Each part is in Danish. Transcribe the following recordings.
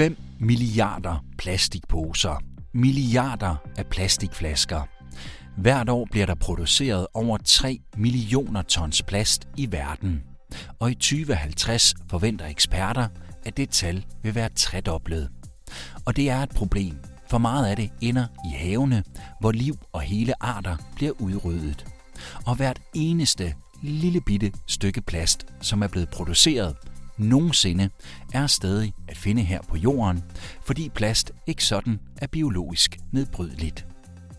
5 milliarder plastikposer. Milliarder af plastikflasker. Hvert år bliver der produceret over 3 millioner tons plast i verden. Og i 2050 forventer eksperter, at det tal vil være tredoblet. Og det er et problem, for meget af det ender i havene, hvor liv og hele arter bliver udryddet. Og hvert eneste lille bitte stykke plast, som er blevet produceret nogensinde, er stadig at finde her på jorden, fordi plast ikke sådan er biologisk nedbrydeligt.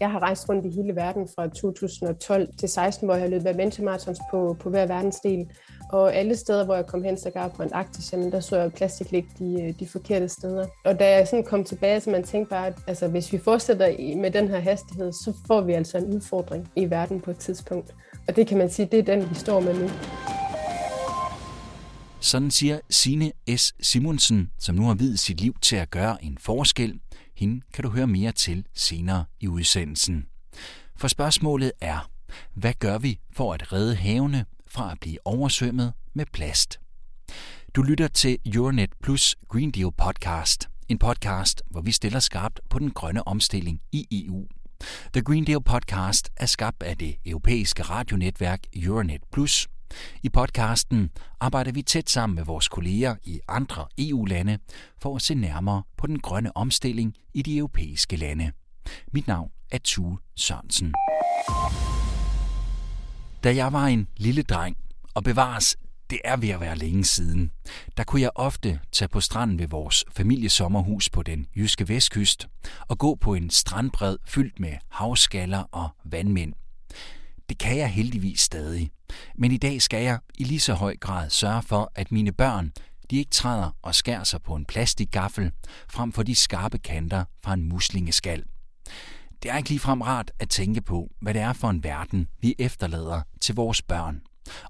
Jeg har rejst rundt i hele verden fra 2012 til 16, hvor jeg har løbet adventure på, på hver verdensdel. Og alle steder, hvor jeg kom hen, så på Antarktis, jamen, der så jeg plastik ligge de, øh, de forkerte steder. Og da jeg sådan kom tilbage, så man tænkte bare, at altså, hvis vi fortsætter med den her hastighed, så får vi altså en udfordring i verden på et tidspunkt. Og det kan man sige, det er den, vi står med nu. Sådan siger Sine S. Simonsen, som nu har videt sit liv til at gøre en forskel. Hende kan du høre mere til senere i udsendelsen. For spørgsmålet er, hvad gør vi for at redde havene fra at blive oversvømmet med plast? Du lytter til Euronet Plus Green Deal podcast, en podcast, hvor vi stiller skarpt på den grønne omstilling i EU. The Green Deal podcast er skabt af det europæiske radionetværk Euronet Plus. I podcasten arbejder vi tæt sammen med vores kolleger i andre EU-lande for at se nærmere på den grønne omstilling i de europæiske lande. Mit navn er Tue Sørensen. Da jeg var en lille dreng, og bevares, det er ved at være længe siden, der kunne jeg ofte tage på stranden ved vores familiesommerhus på den jyske vestkyst og gå på en strandbred fyldt med havskaller og vandmænd. Det kan jeg heldigvis stadig. Men i dag skal jeg i lige så høj grad sørge for, at mine børn de ikke træder og skærer sig på en plastikgaffel frem for de skarpe kanter fra en muslingeskal. Det er ikke ligefrem rart at tænke på, hvad det er for en verden, vi efterlader til vores børn,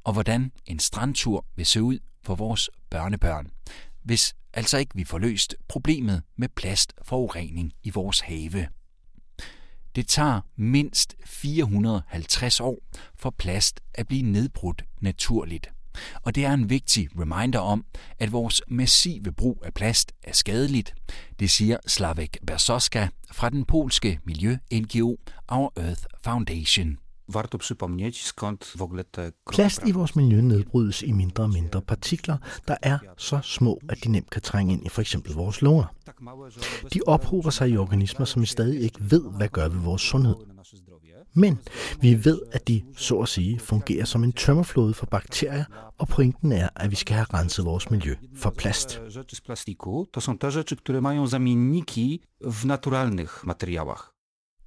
og hvordan en strandtur vil se ud for vores børnebørn, hvis altså ikke vi får løst problemet med plastforurening i vores have. Det tager mindst 450 år for plast at blive nedbrudt naturligt. Og det er en vigtig reminder om, at vores massive brug af plast er skadeligt, det siger Slavek Bersoska fra den polske miljø-NGO Our Earth Foundation. Plast i vores miljø nedbrydes i mindre og mindre partikler, der er så små, at de nemt kan trænge ind i f.eks. vores lunger. De ophober sig i organismer, som vi stadig ikke ved, hvad gør ved vores sundhed. Men vi ved, at de, så at sige, fungerer som en tømmerflåde for bakterier, og pointen er, at vi skal have renset vores miljø for plast. To są te rzeczy, które mają zamienniki w naturalnych materiałach.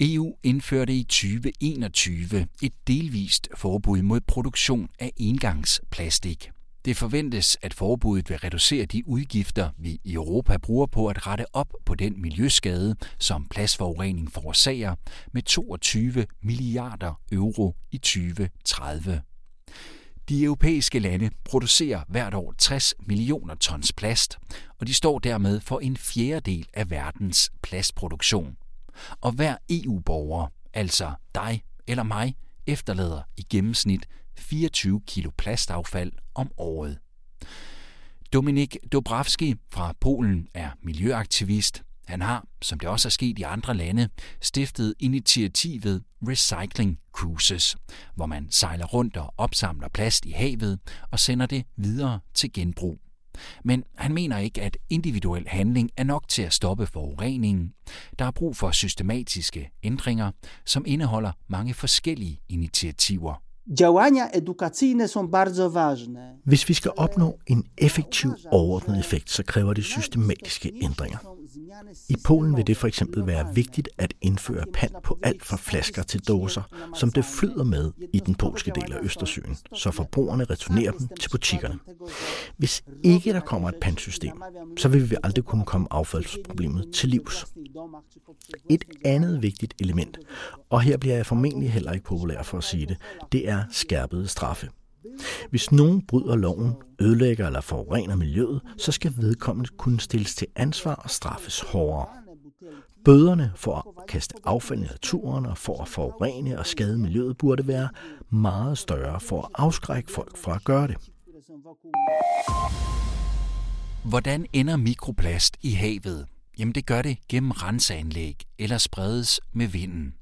EU indførte i 2021 et delvist forbud mod produktion af engangsplastik. Det forventes, at forbuddet vil reducere de udgifter, vi i Europa bruger på at rette op på den miljøskade, som plastforurening forårsager, med 22 milliarder euro i 2030. De europæiske lande producerer hvert år 60 millioner tons plast, og de står dermed for en fjerdedel af verdens plastproduktion. Og hver EU-borger, altså dig eller mig, efterlader i gennemsnit 24 kilo plastaffald om året. Dominik Dobrawski fra Polen er miljøaktivist. Han har, som det også er sket i andre lande, stiftet initiativet Recycling Cruises, hvor man sejler rundt og opsamler plast i havet og sender det videre til genbrug. Men han mener ikke, at individuel handling er nok til at stoppe forureningen. Der er brug for systematiske ændringer, som indeholder mange forskellige initiativer. Działania edukacyjne są bardzo ważne. Hvis vi skal opnå en effektiv overordnet effekt, så kræver det systematiske ændringer. I Polen vil det for eksempel være vigtigt at indføre pant på alt fra flasker til dåser, som det flyder med i den polske del af Østersøen, så forbrugerne returnerer dem til butikkerne. Hvis ikke der kommer et pantsystem, så vil vi aldrig kunne komme affaldsproblemet til livs. Et andet vigtigt element, og her bliver jeg formentlig heller ikke populær for at sige det, det er skærpede straffe. Hvis nogen bryder loven, ødelægger eller forurener miljøet, så skal vedkommende kunne stilles til ansvar og straffes hårdere. Bøderne for at kaste affald i naturen og for at forurene og skade miljøet burde være meget større for at afskrække folk fra at gøre det. Hvordan ender mikroplast i havet? Jamen det gør det gennem renseanlæg eller spredes med vinden.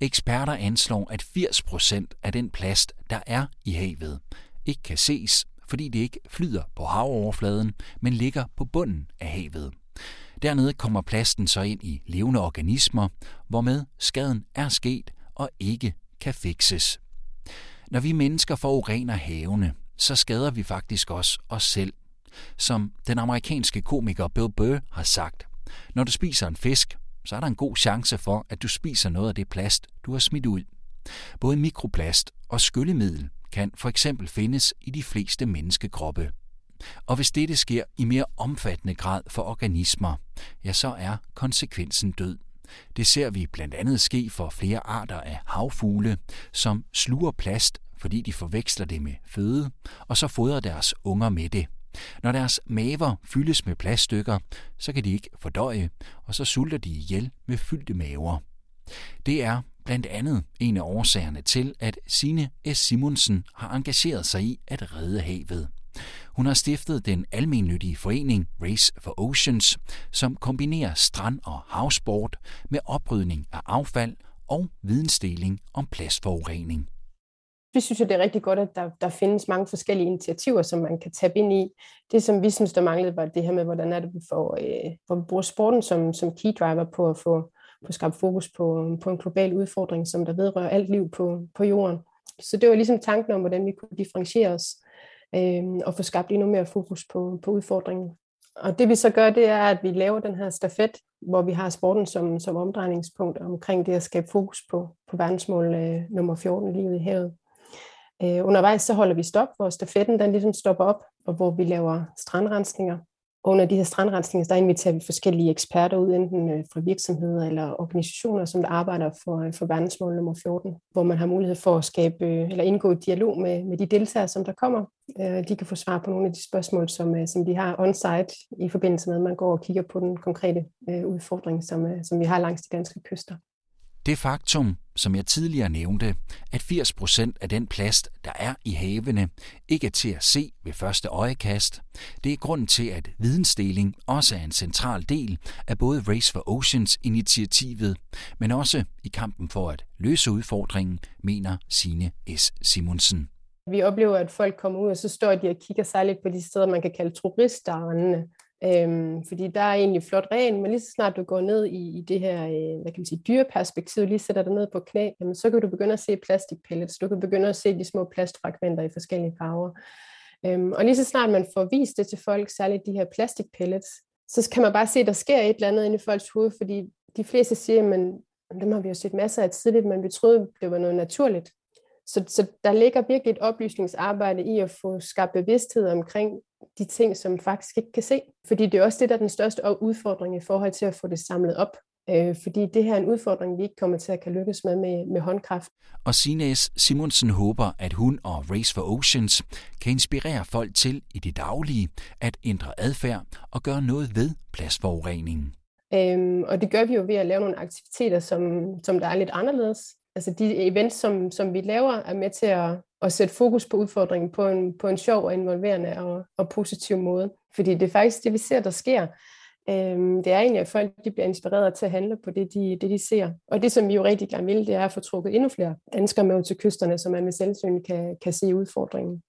Eksperter anslår, at 80% af den plast, der er i havet, ikke kan ses, fordi det ikke flyder på havoverfladen, men ligger på bunden af havet. Dernede kommer plasten så ind i levende organismer, hvormed skaden er sket og ikke kan fikses. Når vi mennesker forurener havene, så skader vi faktisk også os selv. Som den amerikanske komiker Bill Burr har sagt, når du spiser en fisk, så er der en god chance for, at du spiser noget af det plast, du har smidt ud. Både mikroplast og skyllemiddel kan for eksempel findes i de fleste menneskekroppe. Og hvis dette sker i mere omfattende grad for organismer, ja, så er konsekvensen død. Det ser vi blandt andet ske for flere arter af havfugle, som sluger plast, fordi de forveksler det med føde, og så fodrer deres unger med det. Når deres maver fyldes med plaststykker, så kan de ikke fordøje, og så sulter de ihjel med fyldte maver. Det er blandt andet en af årsagerne til, at Sine S. Simonsen har engageret sig i at redde havet. Hun har stiftet den almennyttige forening Race for Oceans, som kombinerer strand- og havsport med oprydning af affald og vidensdeling om plastforurening. Vi synes jo, det er rigtig godt, at der, der findes mange forskellige initiativer, som man kan tabe ind i. Det, som vi synes, der manglede, var det her med, hvordan er det, vi får, øh, hvor vi bruger sporten som, som key driver på at få, på skabt fokus på, på en global udfordring, som der vedrører alt liv på, på jorden. Så det var ligesom tanken om, hvordan vi kunne differentiere os øh, og få skabt endnu mere fokus på, på udfordringen. Og det vi så gør, det er, at vi laver den her stafet, hvor vi har sporten som, som omdrejningspunkt omkring det at skabe fokus på, på verdensmål øh, nummer 14, livet i havet. Øh, undervejs så holder vi stop, hvor stafetten den ligesom stopper op, og hvor vi laver strandrensninger. Og under de her strandrensninger, der inviterer vi forskellige eksperter ud, enten øh, fra virksomheder eller organisationer, som der arbejder for, øh, for verdensmål nummer 14, hvor man har mulighed for at skabe øh, eller indgå i dialog med, med de deltagere, som der kommer. De kan få svar på nogle af de spørgsmål, som, som de har on-site i forbindelse med, at man går og kigger på den konkrete udfordring, som, som vi har langs de danske kyster. Det faktum, som jeg tidligere nævnte, at 80% af den plast, der er i havene, ikke er til at se ved første øjekast, det er grunden til, at vidensdeling også er en central del af både Race for Oceans-initiativet, men også i kampen for at løse udfordringen, mener Sine S. Simonsen. Vi oplever, at folk kommer ud, og så står de og kigger særligt på de steder, man kan kalde turistdarene, Øhm, fordi der er egentlig flot ren, men lige så snart du går ned i, i det her øh, hvad kan man sige, dyreperspektiv, lige sætter dig ned på knæ, jamen, så kan du begynde at se plastikpellets, du kan begynde at se de små plastfragmenter i forskellige farver. Øhm, og lige så snart man får vist det til folk, særligt de her plastikpellets, så kan man bare se, at der sker et eller andet inde i folks hoved, fordi de fleste siger, at dem har vi jo set masser af tidligt, men vi troede, det var noget naturligt. Så, så der ligger virkelig et oplysningsarbejde i at få skabt bevidsthed omkring de ting, som faktisk ikke kan se. Fordi det er også det, der er den største udfordring i forhold til at få det samlet op. Øh, fordi det her er en udfordring, vi ikke kommer til at kan lykkes med med, med håndkraft. Og Sines Simonsen håber, at hun og Race for Oceans kan inspirere folk til i det daglige at ændre adfærd og gøre noget ved plastforureningen. Øhm, og det gør vi jo ved at lave nogle aktiviteter, som, som der er lidt anderledes altså de events, som, som vi laver, er med til at, at sætte fokus på udfordringen på en, på en sjov og involverende og, og positiv måde. Fordi det er faktisk det, vi ser, der sker. Øhm, det er egentlig, at folk de bliver inspireret til at handle på det de, det, de ser. Og det, som vi jo rigtig gerne vil, det er at få trukket endnu flere danskere med ud til kysterne, som man med selvsyn kan, kan se udfordringen.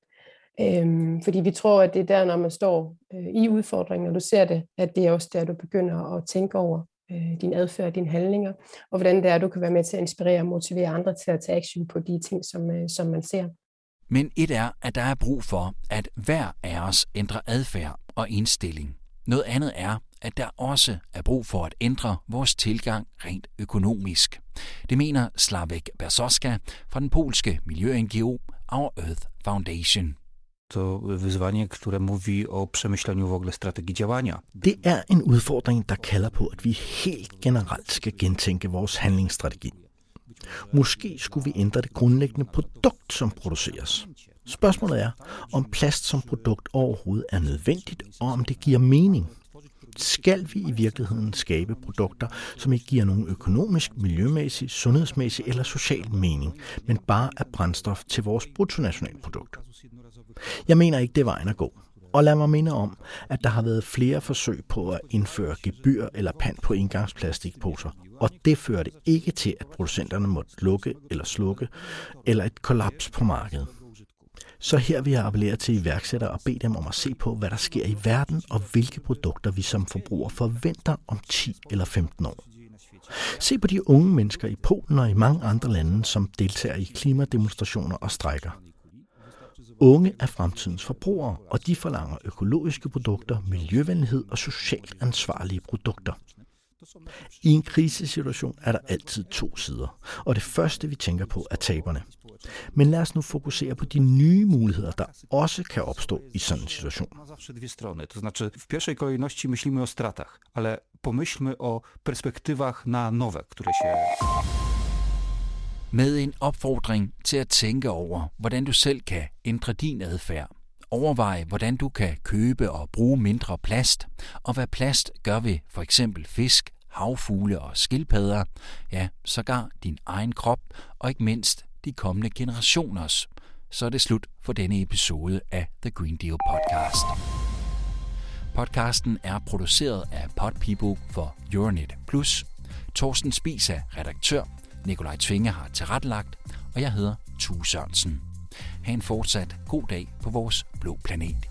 Øhm, fordi vi tror, at det er der, når man står øh, i udfordringen, og du ser det, at det er også der, du begynder at tænke over, øh, din adfærd, dine handlinger, og hvordan det er, du kan være med til at inspirere og motivere andre til at tage action på de ting, som, øh, som man ser. Men et er, at der er brug for, at hver af os ændrer adfærd og indstilling. Noget andet er, at der også er brug for at ændre vores tilgang rent økonomisk. Det mener Slavek Bersoska fra den polske miljø-NGO Our Earth Foundation to wyzwanie, które mówi o przemyśleniu w ogóle strategii działania. Det er en udfordring, der kalder på, at vi helt generelt skal gentænke vores handlingsstrategi. Måske skulle vi ændre det grundlæggende produkt, som produceres. Spørgsmålet er, om plast som produkt overhovedet er nødvendigt, og om det giver mening. Skal vi i virkeligheden skabe produkter, som ikke giver nogen økonomisk, miljømæssig, sundhedsmæssig eller social mening, men bare er brændstof til vores bruttonationalprodukt? Jeg mener ikke, det er vejen at gå. Og lad mig minde om, at der har været flere forsøg på at indføre gebyr eller pant på engangsplastikposer, og det førte ikke til, at producenterne måtte lukke eller slukke, eller et kollaps på markedet. Så her vil jeg appellere til iværksættere og bede dem om at se på, hvad der sker i verden, og hvilke produkter vi som forbrugere forventer om 10 eller 15 år. Se på de unge mennesker i Polen og i mange andre lande, som deltager i klimademonstrationer og strækker. Unge er fremtidens forbrugere, og de forlanger økologiske produkter, miljøvenlighed og socialt ansvarlige produkter. I en krisesituation er der altid to sider, og det første vi tænker på er taberne. Men lad os nu fokusere på de nye muligheder, der også kan opstå i sådan en situation. To znaczy, w pierwszej kolejności myślimy o stratach, ale pomyślmy o perspektywach na nowe, które się med en opfordring til at tænke over, hvordan du selv kan ændre din adfærd. Overvej, hvordan du kan købe og bruge mindre plast, og hvad plast gør ved for eksempel fisk, havfugle og skildpadder, ja, sågar din egen krop, og ikke mindst de kommende generationers. Så er det slut for denne episode af The Green Deal Podcast. Podcasten er produceret af Podpeople for Euronet Plus. Torsten Spisa, er redaktør, Nikolaj Tvinge har tilrettelagt, og jeg hedder Tue Sørensen. Ha' en fortsat god dag på vores blå planet.